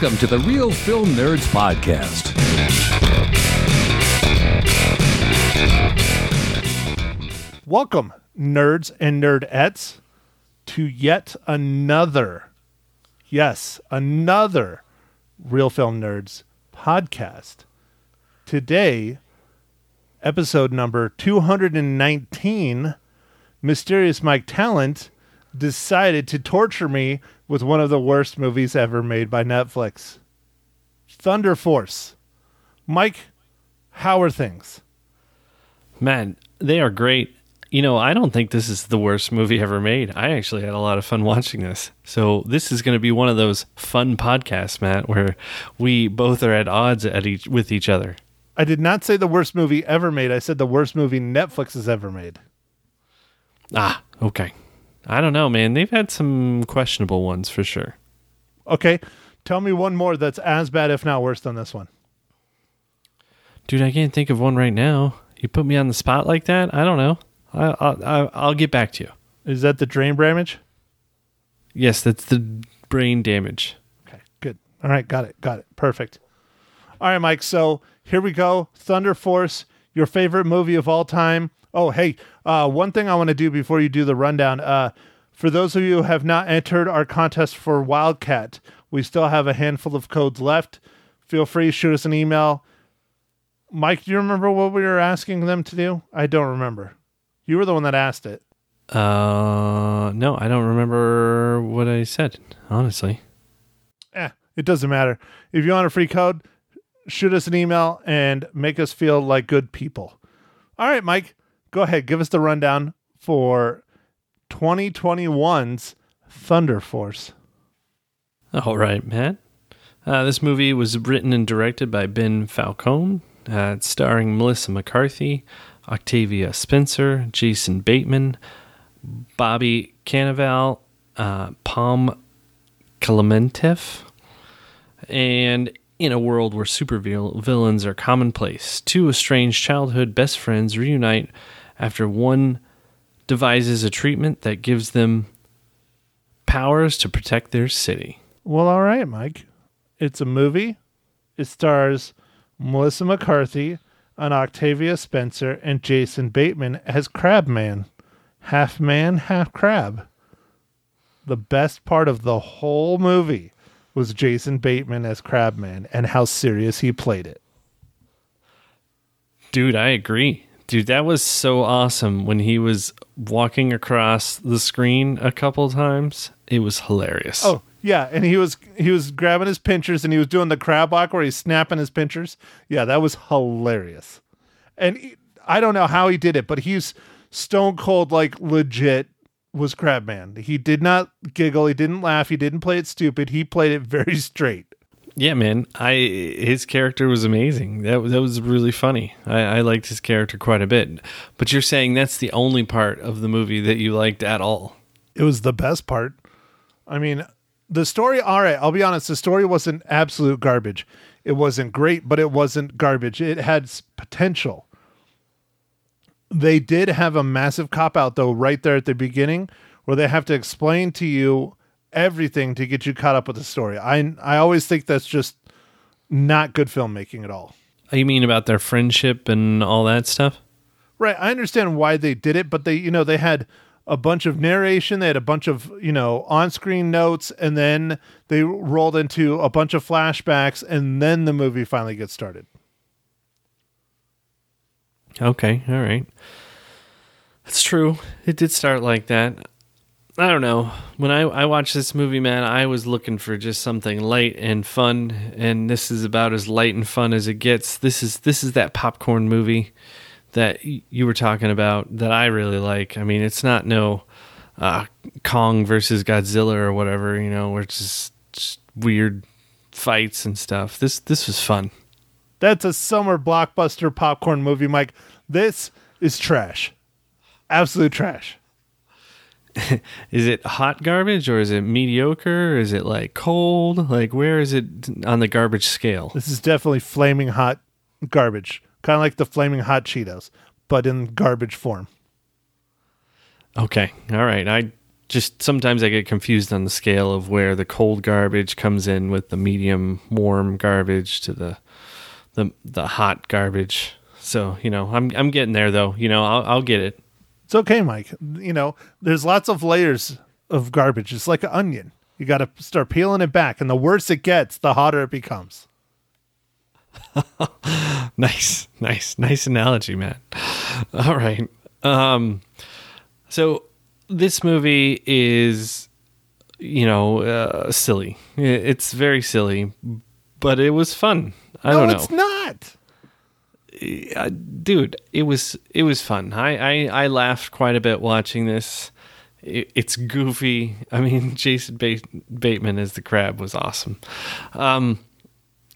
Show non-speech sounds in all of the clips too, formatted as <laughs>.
Welcome to the Real Film Nerds Podcast. Welcome, nerds and nerdettes, to yet another, yes, another Real Film Nerds podcast. Today, episode number 219, Mysterious Mike Talent decided to torture me with one of the worst movies ever made by Netflix Thunder Force. Mike, how are things? Man, they are great. You know, I don't think this is the worst movie ever made. I actually had a lot of fun watching this. So this is going to be one of those fun podcasts, Matt, where we both are at odds at each with each other. I did not say the worst movie ever made. I said the worst movie Netflix has ever made. Ah, okay. I don't know, man. They've had some questionable ones for sure. Okay, tell me one more that's as bad, if not worse, than this one. Dude, I can't think of one right now. You put me on the spot like that? I don't know. I, I'll, I'll get back to you. Is that the drain damage? Yes, that's the brain damage. Okay, good. All right, got it. Got it. Perfect. All right, Mike. So here we go. Thunder Force, your favorite movie of all time. Oh, hey, uh, one thing I want to do before you do the rundown. Uh, for those of you who have not entered our contest for Wildcat, we still have a handful of codes left. Feel free to shoot us an email. Mike, do you remember what we were asking them to do? I don't remember. You were the one that asked it. Uh, no, I don't remember what I said, honestly. Eh, it doesn't matter. If you want a free code, shoot us an email and make us feel like good people. All right, Mike, go ahead. Give us the rundown for 2021's Thunder Force. All right, Matt. Uh, this movie was written and directed by Ben Falcone. Uh, it's starring Melissa McCarthy, Octavia Spencer, Jason Bateman, Bobby Cannavale, uh, Pom Klementieff, and in a world where super villains are commonplace, two estranged childhood best friends reunite after one devises a treatment that gives them powers to protect their city. Well, all right, Mike. It's a movie. It stars Melissa McCarthy and Octavia Spencer and Jason Bateman as Crabman. Half man, half crab. The best part of the whole movie was Jason Bateman as Crabman and how serious he played it. Dude, I agree. Dude, that was so awesome when he was walking across the screen a couple times. It was hilarious. Oh, yeah, and he was he was grabbing his pinchers and he was doing the crab walk where he's snapping his pinchers. Yeah, that was hilarious. And he, I don't know how he did it, but he's stone cold like legit was Crabman. He did not giggle, he didn't laugh, he didn't play it stupid. He played it very <laughs> straight. Yeah, man. I his character was amazing. That that was really funny. I, I liked his character quite a bit. But you're saying that's the only part of the movie that you liked at all. It was the best part. I mean, the story, all right, I'll be honest, the story wasn't absolute garbage. It wasn't great, but it wasn't garbage. It had potential. They did have a massive cop out, though, right there at the beginning, where they have to explain to you everything to get you caught up with the story. I, I always think that's just not good filmmaking at all. Oh, you mean about their friendship and all that stuff? Right. I understand why they did it, but they, you know, they had a bunch of narration. They had a bunch of, you know, on screen notes, and then they rolled into a bunch of flashbacks, and then the movie finally gets started. Okay. All right. That's true. It did start like that. I don't know. When I, I watched this movie, man, I was looking for just something light and fun, and this is about as light and fun as it gets. This is this is that popcorn movie that you were talking about that I really like. I mean, it's not no uh, Kong versus Godzilla or whatever, you know, where it's just, just weird fights and stuff. This this was fun. That's a summer blockbuster popcorn movie, Mike. This is trash. Absolute trash. <laughs> is it hot garbage or is it mediocre? Or is it like cold? Like where is it on the garbage scale? This is definitely flaming hot garbage kind of like the flaming hot Cheetos, but in garbage form. Okay, all right. I just sometimes I get confused on the scale of where the cold garbage comes in with the medium warm garbage to the the the hot garbage. So you know, I'm I'm getting there though. You know, I'll I'll get it. It's okay, Mike. You know, there's lots of layers of garbage. It's like an onion. You got to start peeling it back, and the worse it gets, the hotter it becomes. <laughs> nice, nice, nice analogy, man. <laughs> All right. Um, so this movie is, you know, uh, silly. It's very silly, but it was fun. I no, don't know. it's not. Uh, dude, it was it was fun. I, I I laughed quite a bit watching this. It, it's goofy. I mean, <laughs> Jason Bate, Bateman as the crab was awesome. Um,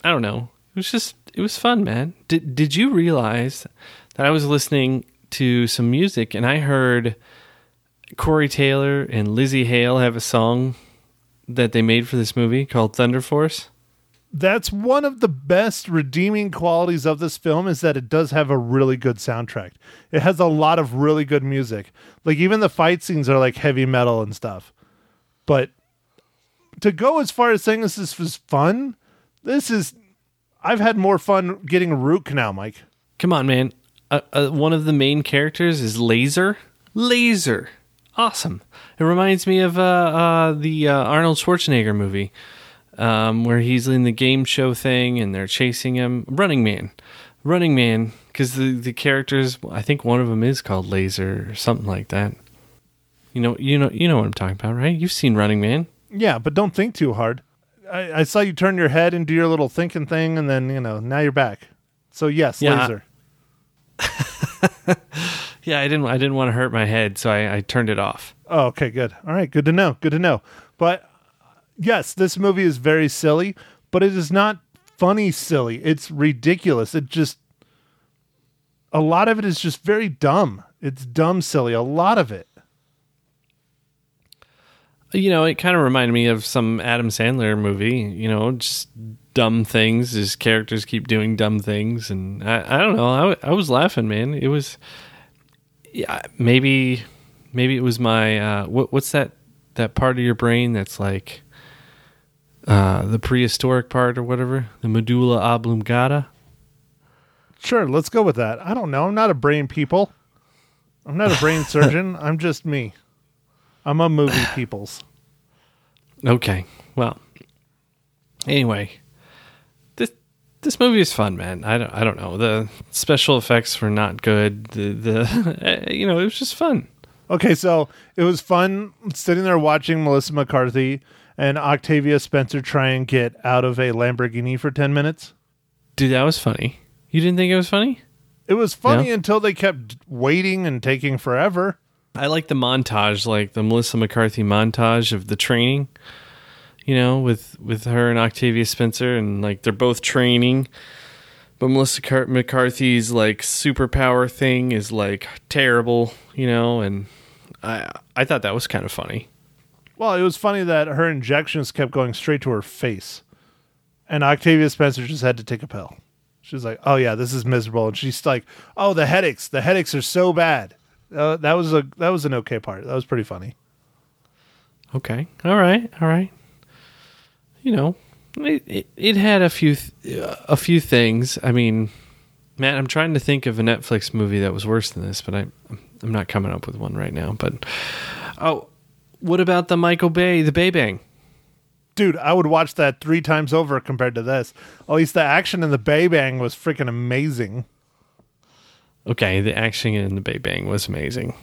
I don't know. It was just it was fun, man. Did did you realize that I was listening to some music and I heard Corey Taylor and Lzzy Hale have a song that they made for this movie called Thunder Force? That's one of the best redeeming qualities of this film is that it does have a really good soundtrack. It has a lot of really good music. Like even the fight scenes are like heavy metal and stuff. But to go as far as saying this is fun, this is I've had more fun getting root canal, Mike. Come on, man. Uh, uh, one of the main characters is Laser. Laser. Awesome. It reminds me of uh, uh the uh, Arnold Schwarzenegger movie um, where he's in the game show thing and they're chasing him. Running Man. Running Man, because the, the characters, I think one of them is called Laser or something like that. You know, you know, you know what I'm talking about, right? You've seen Running Man. Yeah, but don't think too hard. I, I saw you turn your head and do your little thinking thing, and then you know now you're back. So yes, Yeah. laser. <laughs> Yeah, I didn't. I didn't want to hurt my head, so I, I turned it off. Oh, okay, good. All right, good to know. Good to know. But yes, this movie is very silly, but it is not funny silly. It's ridiculous. It just a lot of it is just very dumb. It's dumb silly. A lot of it. You know, it kind of reminded me of some Adam Sandler movie. You know, just dumb things. His characters keep doing dumb things, and I, I don't know. I, I was laughing, man. It was, yeah, maybe, maybe it was my uh, what, what's that that part of your brain that's like uh, the prehistoric part or whatever, the medulla oblongata. Sure, let's go with that. I don't know. I'm not a brain people. I'm not a brain <laughs> surgeon. I'm just me. I'm a movie peoples. Okay, well, anyway, this this movie is fun, man. I don't I don't know the special effects were not good. The the <laughs> you know it was just fun. Okay, so it was fun sitting there watching Melissa McCarthy and Octavia Spencer try and get out of a Lamborghini for 10 minutes. Dude, that was funny. You didn't think it was funny? It was funny Yeah. until they kept waiting and taking forever. I like the montage, like the Melissa McCarthy montage of the training. You know, with with her and Octavia Spencer, and like they're both training, but Melissa Car- McCarthy's like superpower thing is like terrible. You know, and I I thought that was kind of funny. Well, it was funny that her injections kept going straight to her face. And Octavia Spencer just had to take a pill. She's like, "Oh yeah, this is miserable." And she's like, "Oh, the headaches. The headaches are so bad." Uh, that was a that was an okay part. That was pretty funny. Okay, all right, all right. You know, it it, it had a few th- a few things. I mean, man, I'm trying to think of a Netflix movie that was worse than this, but I I'm not coming up with one right now. But oh, what about the Michael Bay, the Bay Bang? Dude, I would watch that three times over compared to this. At least the action in the Bay Bang was freaking amazing. Okay, the action in the Bay Bang was amazing,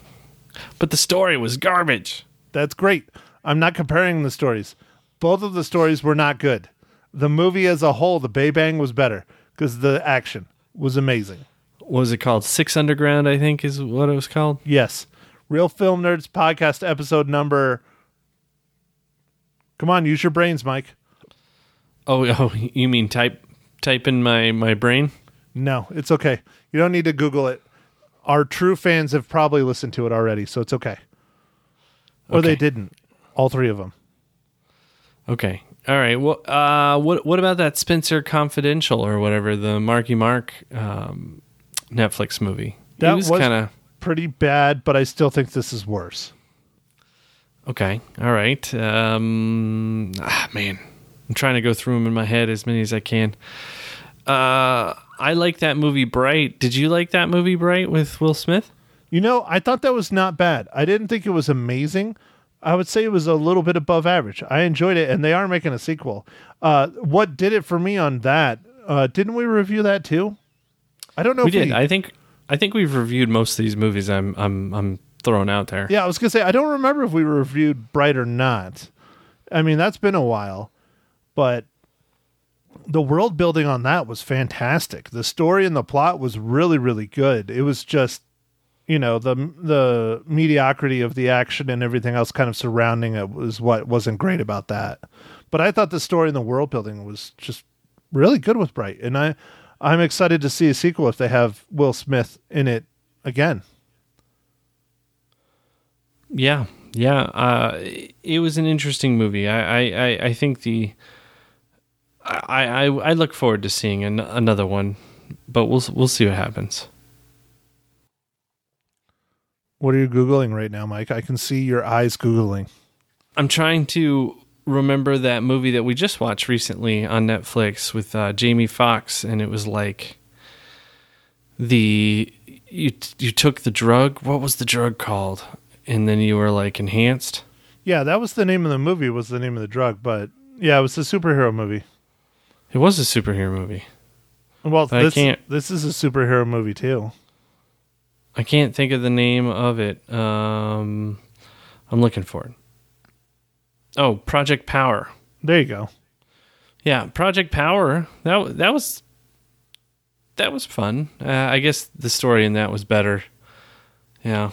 but the story was garbage. That's great. I'm not comparing the stories. Both of the stories were not good. The movie as a whole, the Bay Bang was better because the action was amazing. What was it called? Six Underground, I think, is what it was called. Yes. Real Film Nerds podcast episode number. Come on, use your brains, Mike. Oh, <laughs> oh, you mean type type in my my brain? No, it's okay. You don't need to Google it. Our true fans have probably listened to it already, so it's okay. Or they didn't. All three of them. Okay. All right. Well, uh, what what about that Spencer Confidential or whatever the Marky Mark um, Netflix movie? That it was, was- kind of Pretty bad, but I still think this is worse. Okay. All right. Um, ah, man, I'm trying to go through them in my head as many as I can. Uh, I like that movie Bright. Did you like that movie Bright with Will Smith? You know, I thought that was not bad. I didn't think it was amazing. I would say it was a little bit above average. I enjoyed it, and they are making a sequel. Uh, what did it for me on that? Uh, didn't we review that too? I don't know. We if did. We, I think. I think we've reviewed most of these movies. I'm. I'm. I'm throwing out there. yeah, I was gonna say I don't remember if we reviewed Bright or not. I mean, that's been a while, but the world building on that was fantastic. The story and the plot was really, really good. It was just, you know, the the mediocrity of the action and everything else kind of surrounding it was what wasn't great about that. But I thought the story and the world building was just really good with Bright, and I I'm excited to see a sequel if they have Will Smith in it again. Yeah, yeah. Uh, it was an interesting movie. I, I, I, think the. I, I, I look forward to seeing an, another one, but we'll we'll see what happens. What are you googling right now, Mike? I can see your eyes googling. I'm trying to remember that movie that we just watched recently on Netflix with uh, Jamie Foxx, and it was like the you you took the drug. What was the drug called? And then you were like enhanced. Yeah, that was the name of the movie. Was the name of the drug, but yeah, it was a superhero movie. It was a superhero movie. Well, I this can't- this is a superhero movie too. I can't think of the name of it. Um, I'm looking for it. Oh, Project Power. There you go. Yeah, Project Power. That that was that was fun. Uh, I guess the story in that was better. Yeah,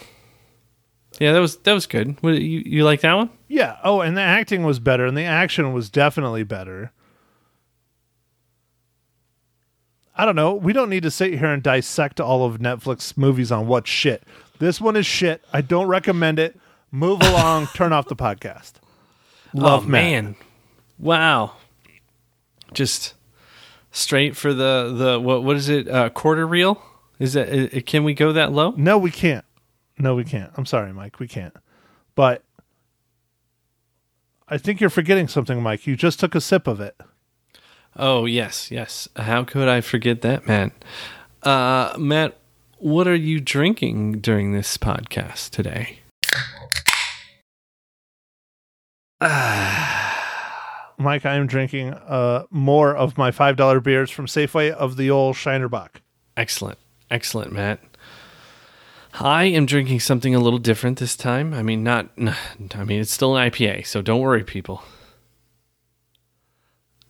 yeah, that was that was good. What, you you like that one? Yeah. Oh, and the acting was better, and the action was definitely better. I don't know. We don't need to sit here and dissect all of Netflix movies on what shit. This one is shit. I don't recommend it. Move along. <laughs> turn off the podcast. Love oh, Matt. man, wow! Just straight for the the what what is it? Uh, quarter reel? Is that? Uh, can we go that low? No, we can't. No, we can't. I'm sorry, Mike. We can't. But I think you're forgetting something, Mike. You just took a sip of it. Oh yes, yes. How could I forget that, Matt? Uh, Matt, what are you drinking during this podcast today? <sighs> Mike, I am drinking uh, more of my five dollar beers from Safeway of the old Shiner Bock. Excellent, excellent, Matt. I am drinking something a little different this time. I mean, not. I mean, it's still an IPA, so don't worry, people.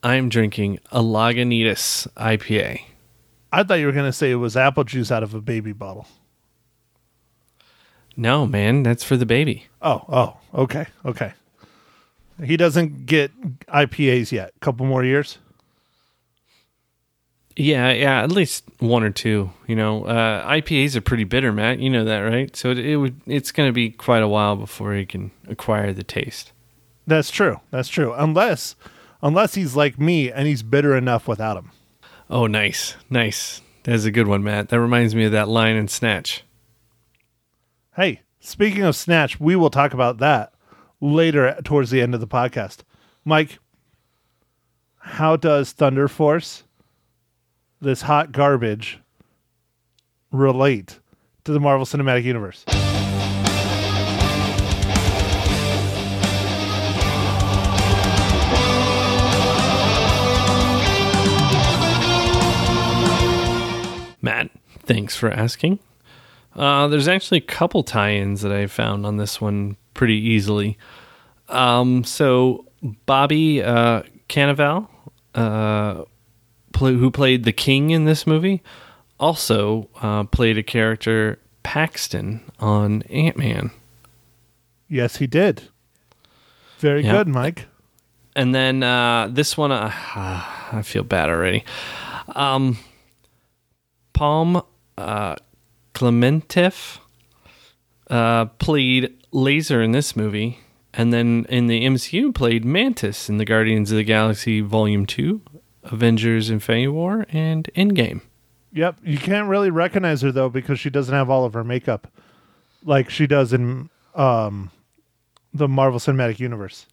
I am drinking a Lagunitas IPA. I thought you were going to say it was apple juice out of a baby bottle. No, man, that's for the baby. Oh, oh, okay, okay. He doesn't get IPAs yet. Couple more years. Yeah, yeah, at least one or two. You know, uh, IPAs are pretty bitter, Matt. You know that, right? So it, it would. It's going to be quite a while before he can acquire the taste. That's true. That's true. Unless, unless he's like me and he's bitter enough without him. Oh, nice, nice. That's a good one, Matt. That reminds me of that line in Snatch. Hey, speaking of Snatch, we will talk about that later towards the end of the podcast. Mike, how does Thunder Force, this hot garbage, relate to the Marvel Cinematic Universe? Matt, thanks for asking. Uh, there's actually a couple tie-ins that I found on this one pretty easily. Um, so Bobby uh, Cannavale, uh, play, who played the king in this movie, also uh, played a character Paxton on Ant Man. Yes, he did. Very Yeah. good, Mike. And then uh, this one, uh, I feel bad already. Um, Pom uh, Klementieff uh, played Laser in this movie, and then in the MCU played Mantis in the Guardians of the Galaxy Volume Two, Avengers: Infinity War, and Endgame. Yep, you can't really recognize her though because she doesn't have all of her makeup like she does in um the Marvel Cinematic Universe.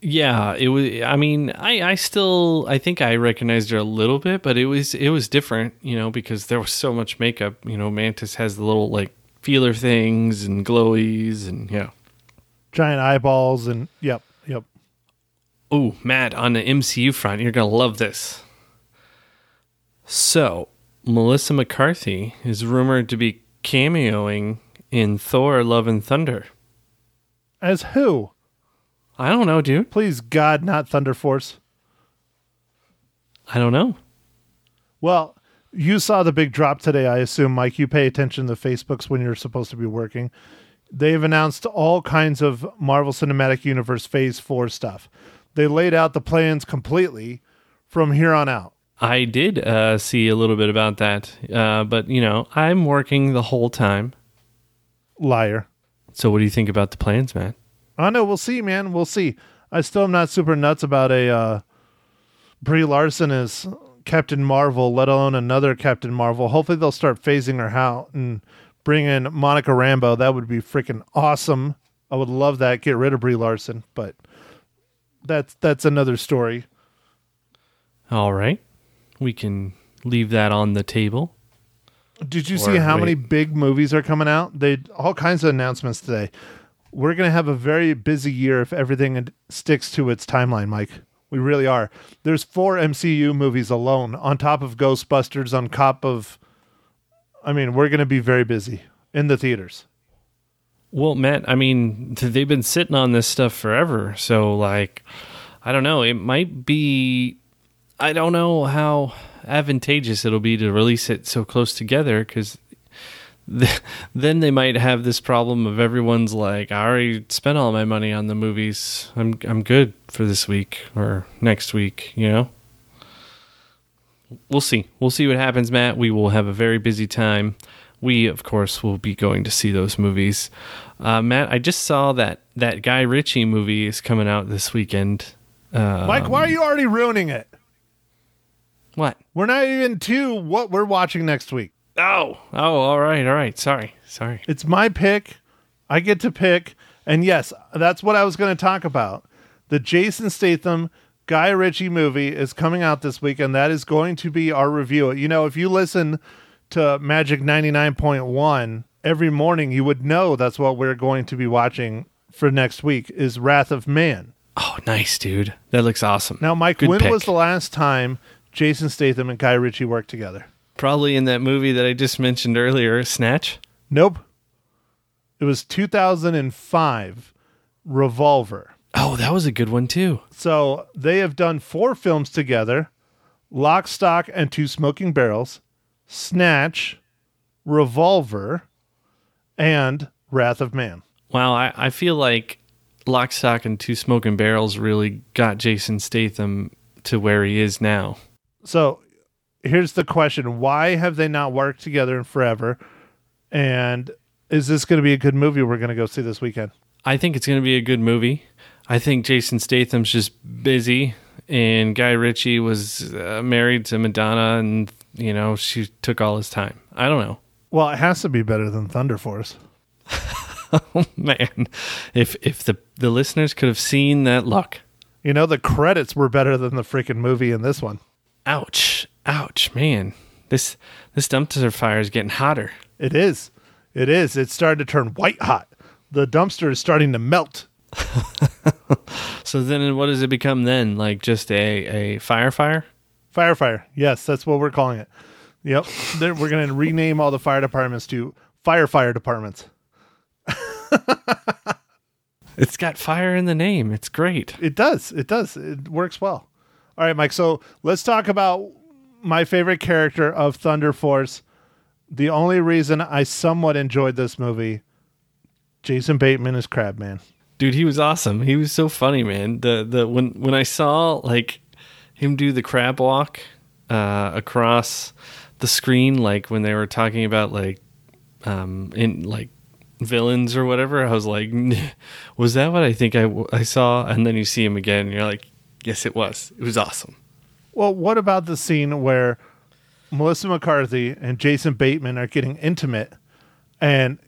Yeah, it was. I mean, I, I still, I think I recognized her a little bit, but it was, it was different, you know, because there was so much makeup. You know, Mantis has the little like feeler things and glowies, and yeah. Giant eyeballs and yep, yep. Oh, Matt, on the MCU front, you're gonna love this. So, Melissa McCarthy is rumored to be cameoing in Thor: Love and Thunder. As who? I don't know, dude. Please God, not Thunder Force. I don't know. Well, you saw the big drop today, I assume, Mike. You pay attention to Facebooks when you're supposed to be working. They've announced all kinds of Marvel Cinematic Universe Phase 4 stuff. They laid out the plans completely from here on out. I did uh, see a little bit about that, uh, but you know, I'm working the whole time. Liar. So, what do you think about the plans, man? I know. We'll see, man. We'll see. I still am not super nuts about a uh, Brie Larson as Captain Marvel, let alone another Captain Marvel. Hopefully, they'll start phasing her out and bring in Monica Rambeau. That would be freaking awesome. I would love that. Get rid of Brie Larson, but that's that's another story. All right, we can leave that on the table. Did you Or see how many big movies are coming out? They all kinds of announcements today. We're going to have a very busy year if everything sticks to its timeline, Mike. We really are. There's four MCU movies alone on top of Ghostbusters on top of I mean, we're going to be very busy in the theaters. Well, Matt, I mean, they've been sitting on this stuff forever. So, like, I don't know. It might be. I don't know how advantageous it'll be to release it so close together because th- <laughs> then they might have this problem of everyone's like, I already spent all my money on the movies. I'm I'm good for this week or next week. You know. We'll see. We'll see what happens, Matt. We will have a very busy time. We, of course, will be going to see those movies. Uh, Matt, I just saw that that Guy Ritchie movie is coming out this weekend. Uh, Mike, why are you already ruining it? what? We're not even to what we're watching next week. Oh, oh, all right, all right. Sorry, sorry. It's my pick. I get to pick. And yes, that's what I was going to talk about. The Jason Statham Guy Ritchie movie is coming out this week, and that is going to be our review. You know, if you listen to Magic 99.1 every morning, you would know that's what we're going to be watching for next week is Wrath of Man. Oh, nice, dude. That looks awesome. Now, Mike, Good when pick. was the last time Jason Statham and Guy Ritchie worked together? Probably in that movie that I just mentioned earlier, Snatch. Nope. It was 2005 Revolver. Oh, that was a good one too. So they have done four films together Lock, Stock, and Two Smoking Barrels, Snatch, Revolver, and Wrath of Man. Wow, I, I feel like Lock, Stock, and Two Smoking Barrels really got Jason Statham to where he is now. So here's the question Why have they not worked together in forever? And is this going to be a good movie we're going to go see this weekend? I think it's going to be a good movie. I think Jason Statham's just busy, and Guy Ritchie was uh, married to Madonna, and you know she took all his time. I don't know, Well, it has to be better than Thunder Force. <laughs> man. If if the the listeners could have seen that look, You know, the credits were better than the freaking movie in this one. ouch, ouch, man. This this dumpster fire is getting hotter. It is. It is. It's starting to turn white hot. The dumpster is starting to melt. <laughs> So then, what does it become then? Like just a a fire fire? Fire, fire. Yes, that's what we're calling it. Yep. We're going to rename all the fire departments to fire, fire departments. <laughs> It's got fire in the name. It's great. It does. It does. It works well. All right, Mike. So let's talk about my favorite character of Thunder Force. The only reason I somewhat enjoyed this movie, Jason Bateman is Crabman. Dude, he was awesome. He was so funny, man. The the when when I saw like him do the crab walk uh, across the screen, like when they were talking about like um in like villains or whatever, I was like, <laughs> was that what I think I, I saw? And then you see him again, and you're like, yes, it was. It was awesome. Well, what about the scene where Melissa McCarthy and Jason Bateman are getting intimate and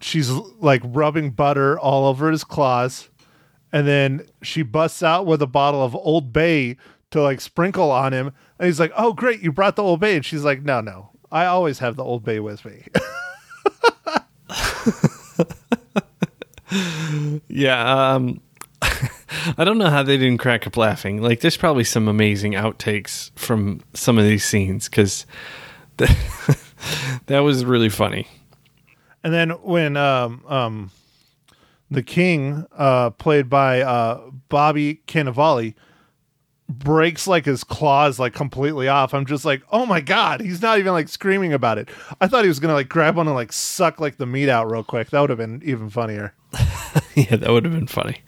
she's like rubbing butter all over his claws, and then she busts out with a bottle of Old Bay to like sprinkle on him, and he's like, "Oh, great, you brought the Old Bay," and she's like, "No, no, I always have the Old Bay with me." <laughs> Yeah, um, <laughs> I don't know how they didn't crack up laughing. Like, there's probably some amazing outtakes from some of these scenes because <laughs> that was really funny. And then when um um the king, uh played by uh Bobby Cannavale, breaks like his claws like completely off, I'm just like, oh my god, he's not even like screaming about it. I thought he was gonna like grab one and like suck like the meat out real quick. That would have been even funnier. <laughs> yeah, that would have been funny.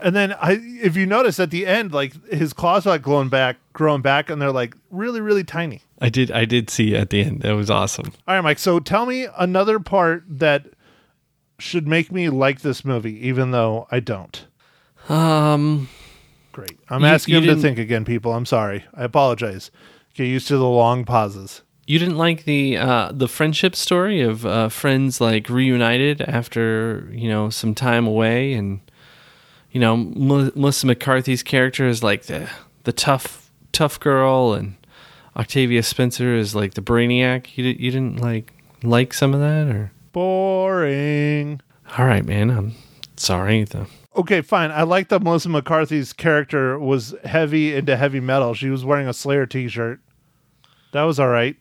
And then I if you notice at the end, like his claws are like glowing back, growing back, and they're like really, really tiny. I did. I did see at the end. That was awesome. All right, Mike. So tell me another part that should make me like this movie, even though I don't. Um, Great. I'm You- asking you him to think again, people. I'm sorry. I apologize. Get used to the long pauses. you didn't like the uh, the friendship story of uh, friends like reunited after you know some time away, and you know Mel- Melissa McCarthy's character is like the the tough tough girl, and Octavia Spencer is like the brainiac. You you didn't like like some of that, or Boring. all right, man. I'm sorry. The, Okay, fine. I like that Melissa McCarthy's character was heavy into heavy metal. She was wearing a Slayer t-shirt. That was all right.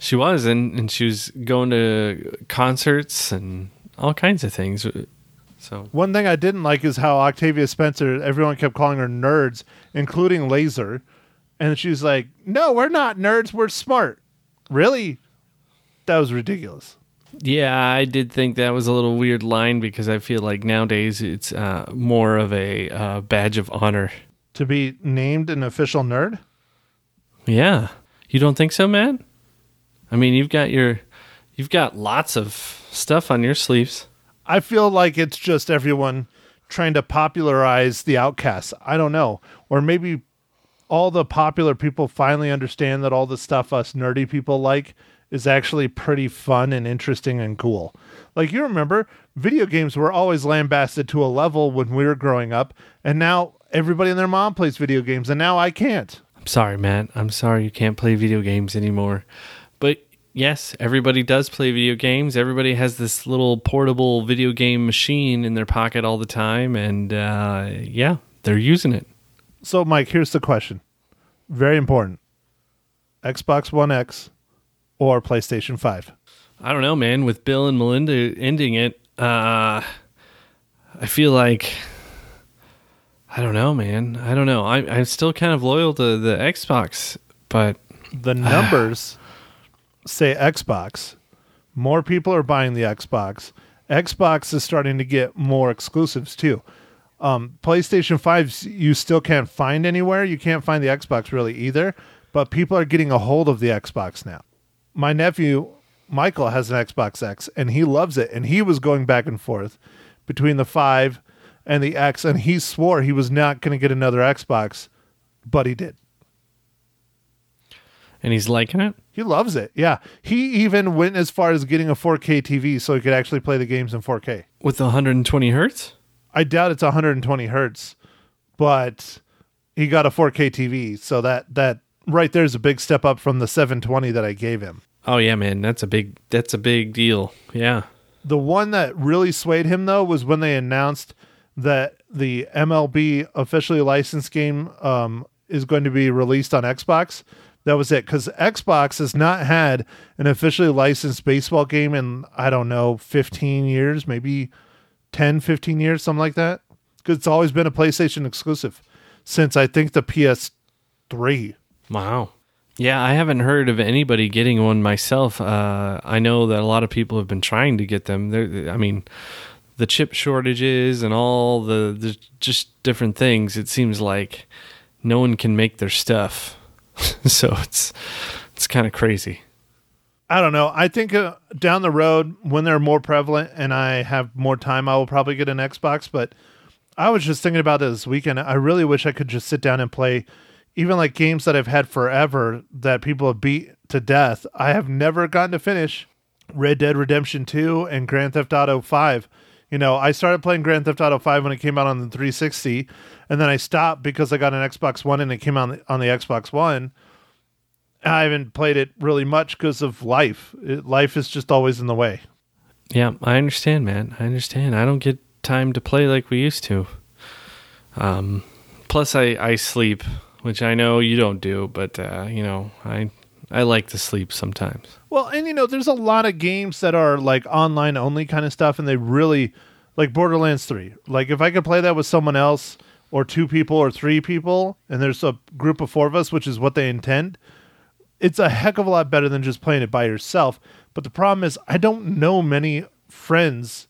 she was, and and she was going to concerts and all kinds of things. So One thing I didn't like is how Octavia Spencer, everyone kept calling her nerds, including Laser. And she's like, no, we're not nerds. We're smart. Really? That was ridiculous. Yeah, I did think that was a little weird line because I feel like nowadays it's uh, more of a uh, badge of honor. To be named an official nerd? Yeah, you don't think so, man? I mean, you've got your, you've got lots of stuff on your sleeves. I feel like it's just everyone trying to popularize the outcasts. I don't know. Or maybe all the popular people finally understand that all the stuff us nerdy people like is actually pretty fun and interesting and cool. Like you remember, video games were always lambasted to a level when we were growing up, and now everybody and their mom plays video games, and now I can't. I'm sorry, Matt. I'm sorry you can't play video games anymore. But yes, everybody does play video games. Everybody has this little portable video game machine in their pocket all the time, and uh, yeah, they're using it. So, Mike, here's the question. Very important. Xbox One X or PlayStation 5? I don't know, man. With Bill and Melinda ending it, uh, I feel like I don't know, man. I don't know. I, I'm still kind of loyal to the Xbox, but the <sighs> numbers say Xbox. More people are buying the Xbox. Xbox is starting to get more exclusives too. Um, PlayStation 5 you still can't find anywhere. You can't find the Xbox really either, but people are getting a hold of the Xbox now. My nephew Michael has an Xbox X and he loves it and he was going back and forth between the 5 and the X and he swore he was not going to get another Xbox, but he did. and he's liking it. He loves it. Yeah. He even went as far as getting a 4K TV so he could actually play the games in 4K. With 120 hertz? I doubt it's 120 hertz, but he got a 4K TV, so that that right there is a big step up from the 720 that I gave him. Oh yeah, man. That's a big that's a big deal. Yeah. The one that really swayed him though was when they announced that the MLB officially licensed game um, is going to be released on Xbox. That was it because Xbox has not had an officially licensed baseball game in I don't know 15 years, maybe 10, 15 years, something like that. Because it's always been a PlayStation exclusive since I think the PS3. Wow. Yeah, I haven't heard of anybody getting one myself. Uh, I know that a lot of people have been trying to get them. They're, I mean, the chip shortages and all the, the just different things. It seems like no one can make their stuff, <laughs> so it's it's kind of crazy. I don't know. I think uh, down the road, when they're more prevalent and I have more time, I will probably get an Xbox. But I was just thinking about this weekend. I really wish I could just sit down and play even like games that I've had forever that people have beat to death. I have never gotten to finish. Red Dead Redemption 2 and Grand Theft Auto 5. You know, I started playing Grand Theft Auto 5 when it came out on the 360, and then I stopped because I got an Xbox One and it came out on the, on the Xbox One. I haven't played it really much because of life. It, life is just always in the way. Yeah, I understand, man. I understand. I don't get time to play like we used to. Um, plus, I, I sleep, which I know you don't do, but uh, you know, I I like to sleep sometimes. Well, and you know, there's a lot of games that are like online only kind of stuff, and they really like Borderlands 3. Like, if I could play that with someone else, or two people, or three people, and there's a group of four of us, which is what they intend, it's a heck of a lot better than just playing it by yourself. But the problem is, I don't know many friends,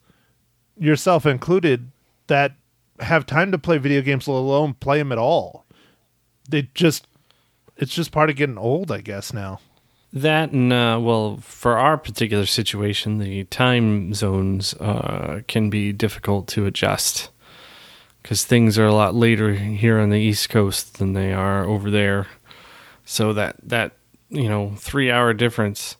yourself included, that have time to play video games, let alone play them at all. They just, it's just part of getting old, I guess, now. That and uh, well, for our particular situation, the time zones uh, can be difficult to adjust because things are a lot later here on the East Coast than they are over there. So that that you know three hour difference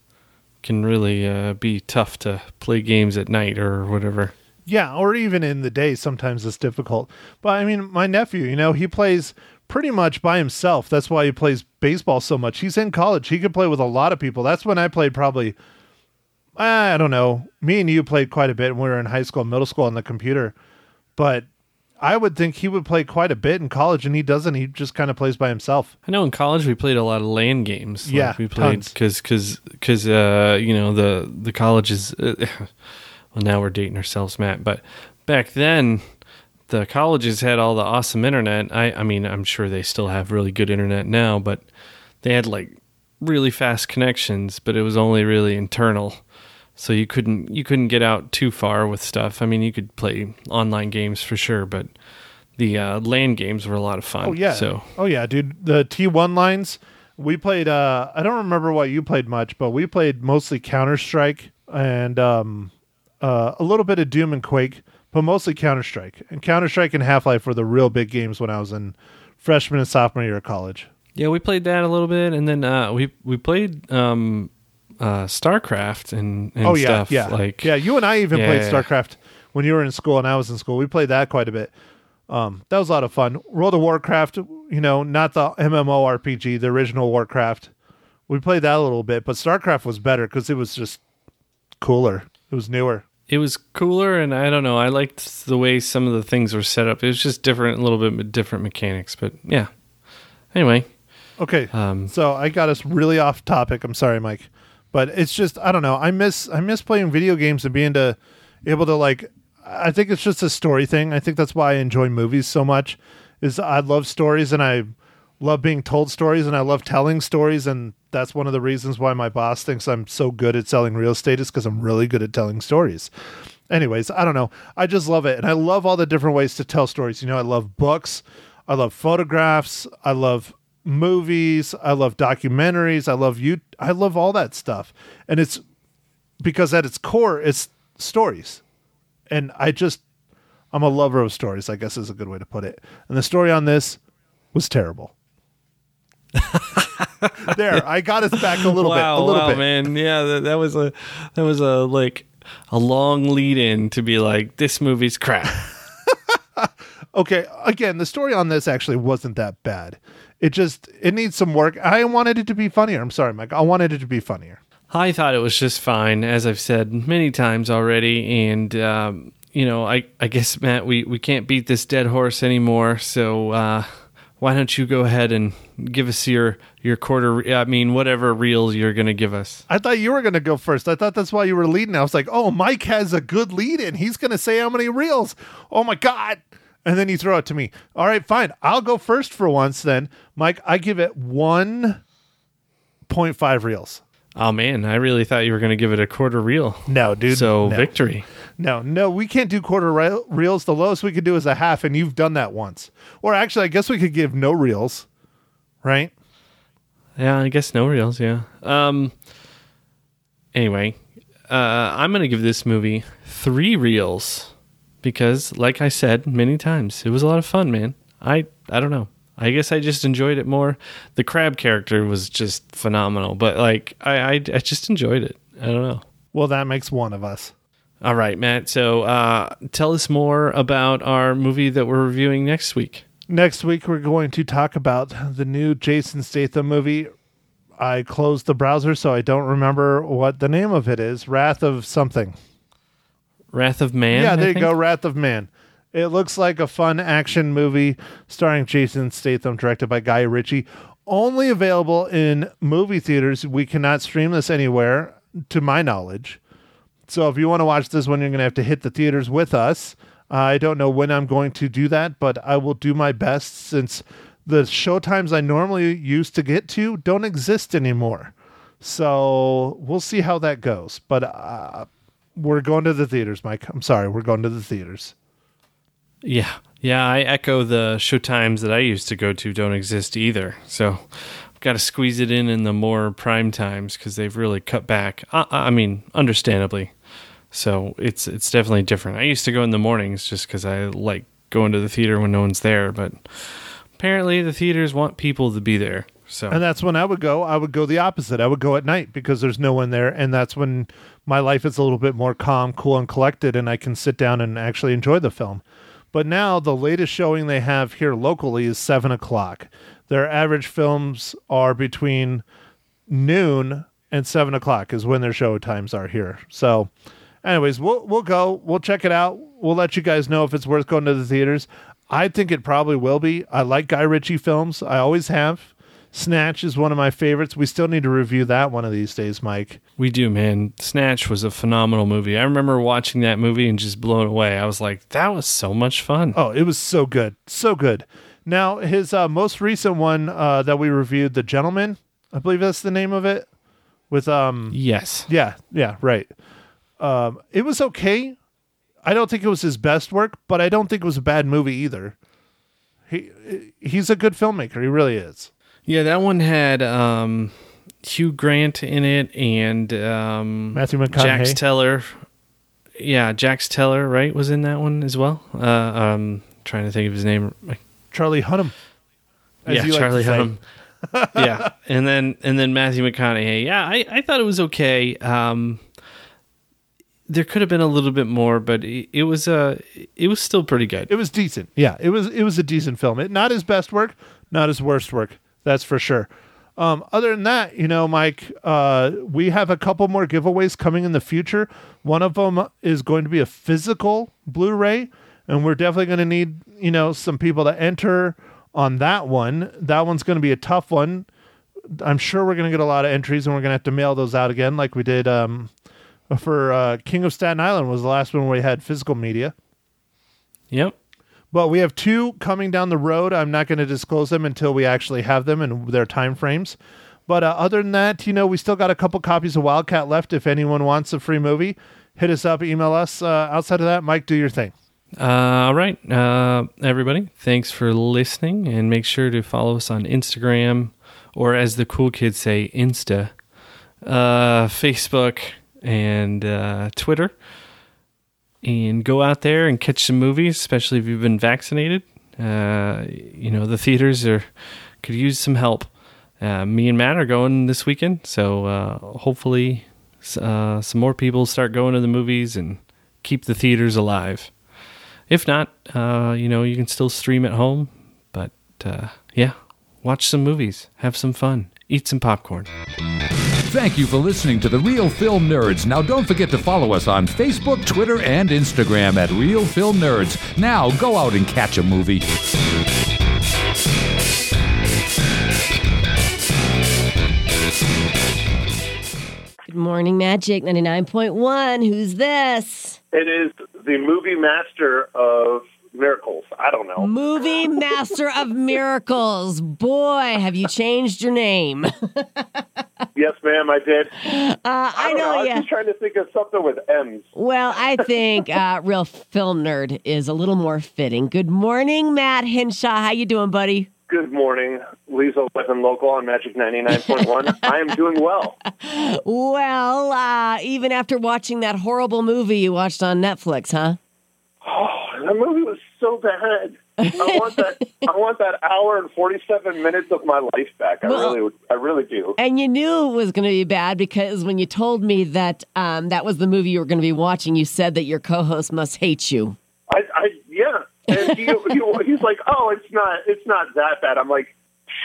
can really uh, be tough to play games at night or whatever. Yeah, or even in the day, sometimes it's difficult. But I mean, my nephew, you know, he plays pretty much by himself. That's why he plays baseball so much. He's in college. He could play with a lot of people. That's when I played probably, I don't know. Me and you played quite a bit when we were in high school, middle school on the computer. But I would think he would play quite a bit in college, and he doesn't. He just kind of plays by himself. I know in college we played a lot of land games. Like Yeah, we played because because because uh, you know the the colleges. Uh, <laughs> well, now we're dating ourselves, Matt. But back then, the colleges had all the awesome internet. I I mean, I'm sure they still have really good internet now, but they had like really fast connections, but it was only really internal. So you couldn't you couldn't get out too far with stuff. I mean, you could play online games for sure, but the uh, LAN games were a lot of fun. Oh yeah. So Oh yeah, dude. The T one lines. We played. uh I don't remember what you played much, but we played mostly Counter Strike and um, uh, a little bit of Doom and Quake, but mostly Counter Strike. And Counter Strike and Half Life were the real big games when I was in freshman and sophomore year of college. Yeah, we played that a little bit, and then uh, we we played um, uh, StarCraft and, and oh yeah, stuff. yeah, like yeah. You and I even Yeah, played yeah. StarCraft when you were in school and I was in school. We played that quite a bit. Um, that was a lot of fun. World of Warcraft, you know, not the MMORPG, the original Warcraft. We played that a little bit, but StarCraft was better because it was just cooler. It was newer. it was cooler, and I don't know. I liked the way some of the things were set up. It was just different, a little bit different mechanics, but yeah. Anyway, Okay, um, so I got us really off topic. I'm sorry, Mike, but it's just I don't know. I miss I miss playing video games and being to able to like. I think it's just a story thing. I think that's why I enjoy movies so much. Is I love stories and I love being told stories and I love telling stories and that's one of the reasons why my boss thinks I'm so good at selling real estate is because I'm really good at telling stories. Anyways, I don't know. I just love it and I love all the different ways to tell stories. You know, I love books, I love photographs, I love movies, I love documentaries, I love you I love all that stuff. And it's because at its core it's stories. And I just I'm a lover of stories, I guess is a good way to put it. And the story on this was terrible. <laughs> there, I got us back a little wow, bit, a little wow, bit. man, yeah, that, that was a that was a like a long lead in to be like this movie's crap. <laughs> Okay, again, the story on this actually wasn't that bad. It just it needs some work. I wanted it to be funnier. I'm sorry, Mike. I wanted it to be funnier. I thought it was just fine, as I've said many times already, and um, you know, I I guess Matt, we we can't beat this dead horse anymore. So uh, why don't you go ahead and give us your your quarter? I mean, whatever reels you're gonna give us. I thought you were going to go first. I thought that's why you were leading. I was like, oh, Mike has a good lead in. He's going to say how many reels. Oh my God. And then you throw it to me. All right, fine. I'll go first for once then. Mike, I give it 1.5 reels. Oh man, I really thought you were gonna give it a quarter reel. No, dude. So no. victory. No, no, we can't do quarter re- reels. The lowest we could do is a half, and you've done that once. Or actually, I guess we could give no reels, right? Yeah, I guess no reels. Yeah. Um. Anyway, uh, I'm gonna give this movie three reels because, like I said many times, it was a lot of fun, man. I I don't know. I guess I just enjoyed it more. The crab character was just phenomenal, but like I I, I just enjoyed it. I don't know. Well, that makes one of us. All right, Matt. So uh, tell us more about our movie that we're reviewing next week. Next week, we're going to talk about the new Jason Statham movie. I closed the browser, so I don't remember what the name of it is. Wrath of something. Wrath of Man. yeah, I there you think? go. Wrath of Man. It looks like a fun action movie starring Jason Statham, directed by Guy Ritchie. Only available in movie theaters. We cannot stream this anywhere, to my knowledge. So if you want to watch this one, you're going to have to hit the theaters with us. I don't know when I'm going to do that, but I will do my best since the show times I normally used to get to don't exist anymore. So we'll see how that goes. But uh, we're going to the theaters, Mike. I'm sorry, we're going to the theaters. Yeah, yeah. I echo the show times that I used to go to don't exist either. So I've got to squeeze it in in the more prime times because they've really cut back. I, I mean, understandably. So it's it's definitely different. I used to go in the mornings just because I like going to the theater when no one's there, but apparently the theaters want people to be there. So And that's when I would go. I would go the opposite. I would go at night because there's no one there. And that's when my life is a little bit more calm, cool, and collected, and I can sit down and actually enjoy the film. But now the latest showing they have here locally is seven o'clock. Their average films are between noon and seven o'clock is when their show times are here. So, anyways, we'll we'll go. We'll check it out. We'll let you guys know if it's worth going to the theaters. I think it probably will be. I like Guy Ritchie films. I always have. Snatch is one of my favorites. We still need to review that one of these days, Mike. we do, man. Snatch was a phenomenal movie. I remember watching that movie and just blown away. I was like, that was so much fun. Oh, it was so good. So good. Now, his uh, most recent one uh, that we reviewed, The Gentleman, I believe that's the name of it. With um Yes. yeah, yeah, right. Um it was okay. I don't think it was his best work, but I don't think it was a bad movie either. He he's a good filmmaker. He really is. Yeah, that one had um, Hugh Grant in it and um, Matthew McConaughey. Jax Teller. Yeah, Jax Teller, right, was in that one as well. Uh, um, trying to think of his name. Charlie Hunnam. yeah, like Charlie. Hunnam. <laughs> yeah, and then and then Matthew McConaughey. Yeah, I, I thought it was okay. Um, there could have been a little bit more, but it, it was uh, it was still pretty good. It was decent. Yeah, it was it was a decent film. It not his best work, not his worst work. That's for sure. Um, other than that, you know, Mike, uh, we have a couple more giveaways coming in the future. One of them is going to be a physical Blu-ray, and we're definitely going to need you know some people to enter on that one. That one's going to be a tough one. I'm sure we're going to get a lot of entries, and we're going to have to mail those out again, like we did um, for uh, King of Staten Island. Was the last one where we had physical media. Yep. But we have two coming down the road. I'm not going to disclose them until we actually have them and their time frames. But uh, other than that, you know, we still got a couple copies of Wildcat left. If anyone wants a free movie, hit us up, email us. Uh, outside of that, Mike, do your thing. Uh, all right, uh, everybody. Thanks for listening, and make sure to follow us on Instagram, or as the cool kids say, Insta, uh, Facebook, and uh, Twitter. And go out there and catch some movies, especially if you've been vaccinated. Uh, you know the theaters are could use some help. Uh, me and Matt are going this weekend, so uh, hopefully uh, some more people start going to the movies and keep the theaters alive. If not, uh, you know, you can still stream at home. But uh, yeah, watch some movies, have some fun, eat some popcorn. Thank you for listening to The Real Film Nerds. Now, don't forget to follow us on Facebook, Twitter, and Instagram at Real Film Nerds. Now, go out and catch a movie. Good morning, Magic 99.1. Who's this? It is the movie master of miracles. I don't know. Movie <laughs> Master of Miracles. Boy, have you changed your name. Uh, <laughs> Yes, ma'am, I did. I, I, don't know, I was just trying to think of something with M's. Well, I think uh, Real Film Nerd is a little more fitting. Good morning, Matt Hinshaw. How you doing, buddy? Good morning, Lisa Living Local on Magic 99.1. <laughs> I am doing well. Well, uh, even after watching that horrible movie you watched on Netflix, huh? Oh, that movie was so bad. I want that. I want that hour and forty-seven minutes of my life back. I Well- really, I really do. And you knew it was going to be bad because when you told me that um, that was the movie you were going to be watching, you said that your co-host must hate you. I, I yeah. And he, he, <laughs> he's like, oh, it's not, it's not that bad. I'm like,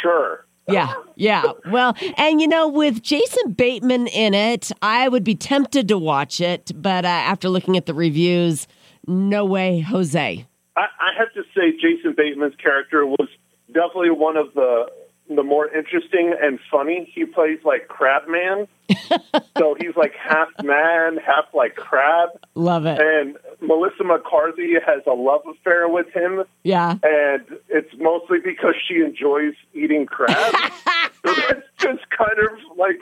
sure. Yeah, yeah. Well, and you know, with Jason Bateman in it, I would be tempted to watch it, but uh, after looking at the reviews, no way, Jose. I, I have to say, Jason Bateman's character was definitely one of the the more interesting and funny. He plays like Crab Man, <laughs> so he's like half man, half like crab. Love it. And Melissa McCarthy has a love affair with him, Yeah. and it's mostly because she enjoys eating crab. <laughs> so that's just kind of like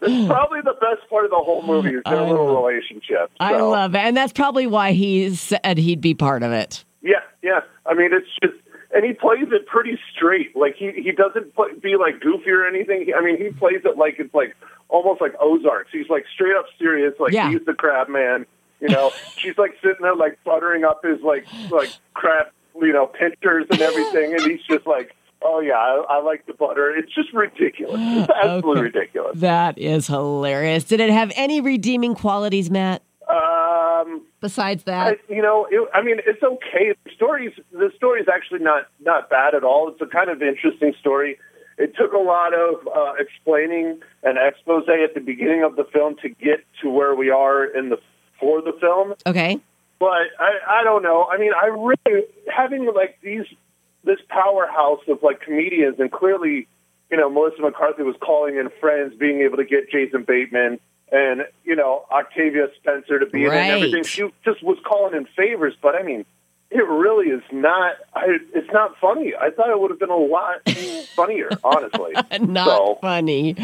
that's <sighs> probably the best part of the whole movie is their I little love- relationship. I love it. And that's probably why he said he'd be part of it. Yeah, yeah. I mean, it's just, and he plays it pretty straight. Like he he doesn't play, be like goofy or anything. He, I mean, he plays it like it's like almost like Ozarks. He's like straight up serious. Like Yeah. he's the crab man. You know, <laughs> she's like sitting there like buttering up his like like crab you know pinchers and everything, and he's just like. Oh yeah, I, I like the butter. It's just ridiculous. It's <gasps> absolutely Okay. ridiculous. That is hilarious. Did it have any redeeming qualities, Matt? Besides I, that, you know, it, I mean, it's okay. The story's the story's actually not not bad at all. It's a kind of interesting story. It took a lot of uh, explaining and expose at the beginning of the film to get to where we are in the for the film. okay. But I, I don't know. I mean, I really having like these this powerhouse of like comedians, and clearly, you know, Melissa McCarthy was calling in friends, being able to get Jason Bateman and you know Octavia Spencer to be in it and everything. She just was calling in favors, but I mean. It really is not. I, it's not funny. I thought it would have been a lot <laughs> funnier, honestly. <laughs> Not So- funny.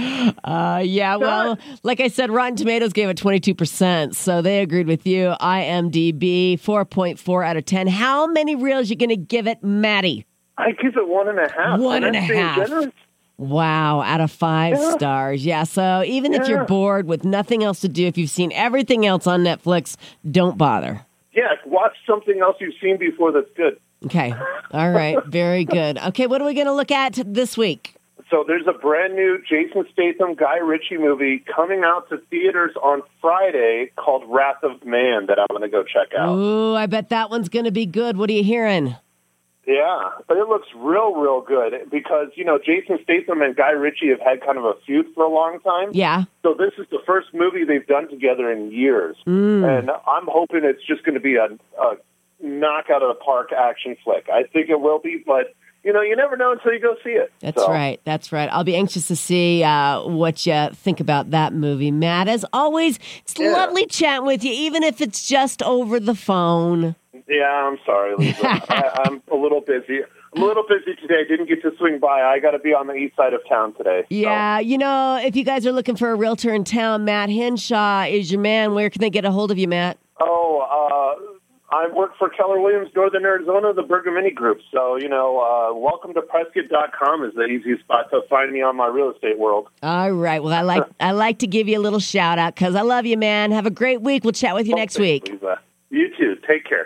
Uh, yeah, well, like I said, Rotten Tomatoes gave it 22%, so they agreed with you. IMDb, 4.4 out of 10. How many reels you going to give it, Maddie? I give it one and a half. One and That's a half. generous. Wow, out of five Yeah. stars. Yeah, so even if you're bored with nothing else to do, if you've seen everything else on Netflix, don't bother. Yeah, watch something else you've seen before that's good. Okay. All right. <laughs> Very good. Okay, what are we going to look at this week? So there's a brand new Jason Statham, Guy Ritchie movie coming out to theaters on Friday called Wrath of Man that I'm going to go check out. Ooh, I bet that one's going to be good. What are you hearing? Yeah, but it looks real, real good because you know Jason Statham and Guy Ritchie have had kind of a feud for a long time. Yeah. So this is the first movie they've done together in years, Mm. and I'm hoping it's just going to be a, a knockout of the park action flick. I think it will be, but you know, you never know until you go see it. That's So, right. That's right. I'll be anxious to see uh, what you think about that movie, Matt. As always, it's Yeah. lovely chatting with you, even if it's just over the phone. Yeah, I'm sorry, Lisa. <laughs> I, I'm a little busy. I'm a little busy today. I didn't get to swing by. I got to be on the east side of town today. so. Yeah, you know, if you guys are looking for a realtor in town, Matt Henshaw is your man. Where can they get a hold of you, Matt? Oh, uh, I work for Keller Williams Northern Arizona, the Bergamini Group. So, you know, uh, welcome to Prescott.com is the easiest spot to find me on my real estate world. All right. Well, I like <laughs> I like to give you a little shout out because I love you, man. Have a great week. We'll chat with you next Thanks, week. Lisa. You too. Take care.